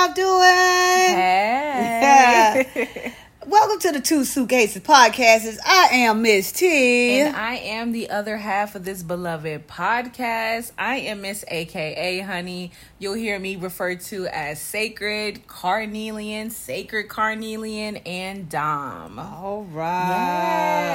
y'all doing? Hey. Welcome to the Two Suitcases Podcasts. I am Miss T. and I am the other half of this beloved podcast. I am Miss AKA Honey. You'll hear me referred to as Sacred, Carnelian, Sacred Carnelian, and Dom. All right.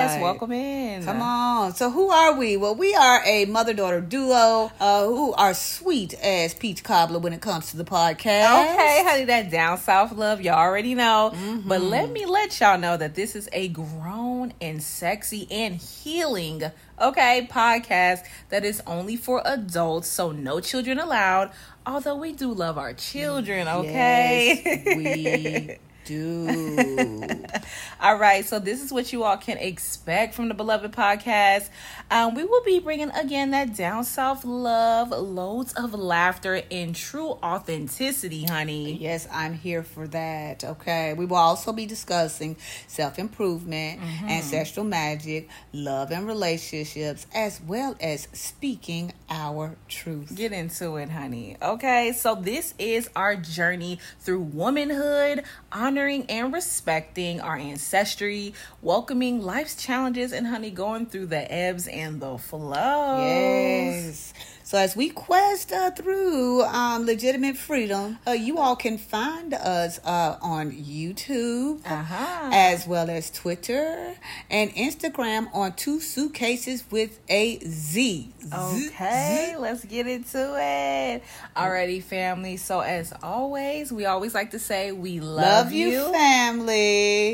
Yes, welcome in. Come on. So, who are we? Well, we are a mother daughter duo uh, who are sweet as peach cobbler when it comes to the podcast. Okay, honey, that down south love, y'all already know. Mm-hmm. But let me let y'all know that this is a grown and sexy and healing, okay, podcast that is only for adults, so no children allowed. Although we do love our children, okay? Yes, we do. all right, so this is what you all can expect from the beloved podcast. Um, we will be bringing again that down south love, loads of laughter, and true authenticity, honey. Yes, I'm here for that. Okay. We will also be discussing self improvement, Mm-hmm. ancestral magic, love and relationships, as well as speaking our truth. Get into it, honey. Okay, so this is our journey through womanhood, honoring and respecting our ancestry, welcoming life's challenges, and honey, going through the ebbs and the flows. Yes. So as we quest uh, through um, legitimate freedom, uh, you all can find us uh, on YouTube, Uh-huh. as well as Twitter and Instagram on Two Suitcases with a Z. Okay, let's get into it. Alrighty, family. So as always, we always like to say we love, Love you, family.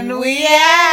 And we out.